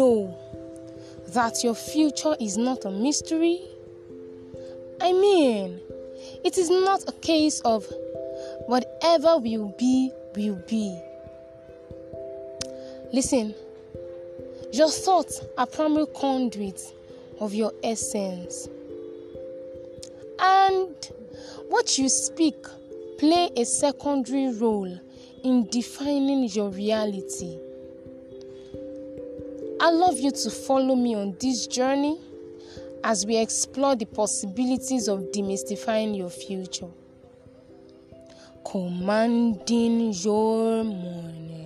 Know that your future is not a mystery? I mean, it is not a case of whatever will be, will be. Listen, your thoughts are primary conduits of your essence. And what you speak play a secondary role in defining your reality. I love you to follow me on this journey as we explore the possibilities of demystifying your future. Commanding your morning.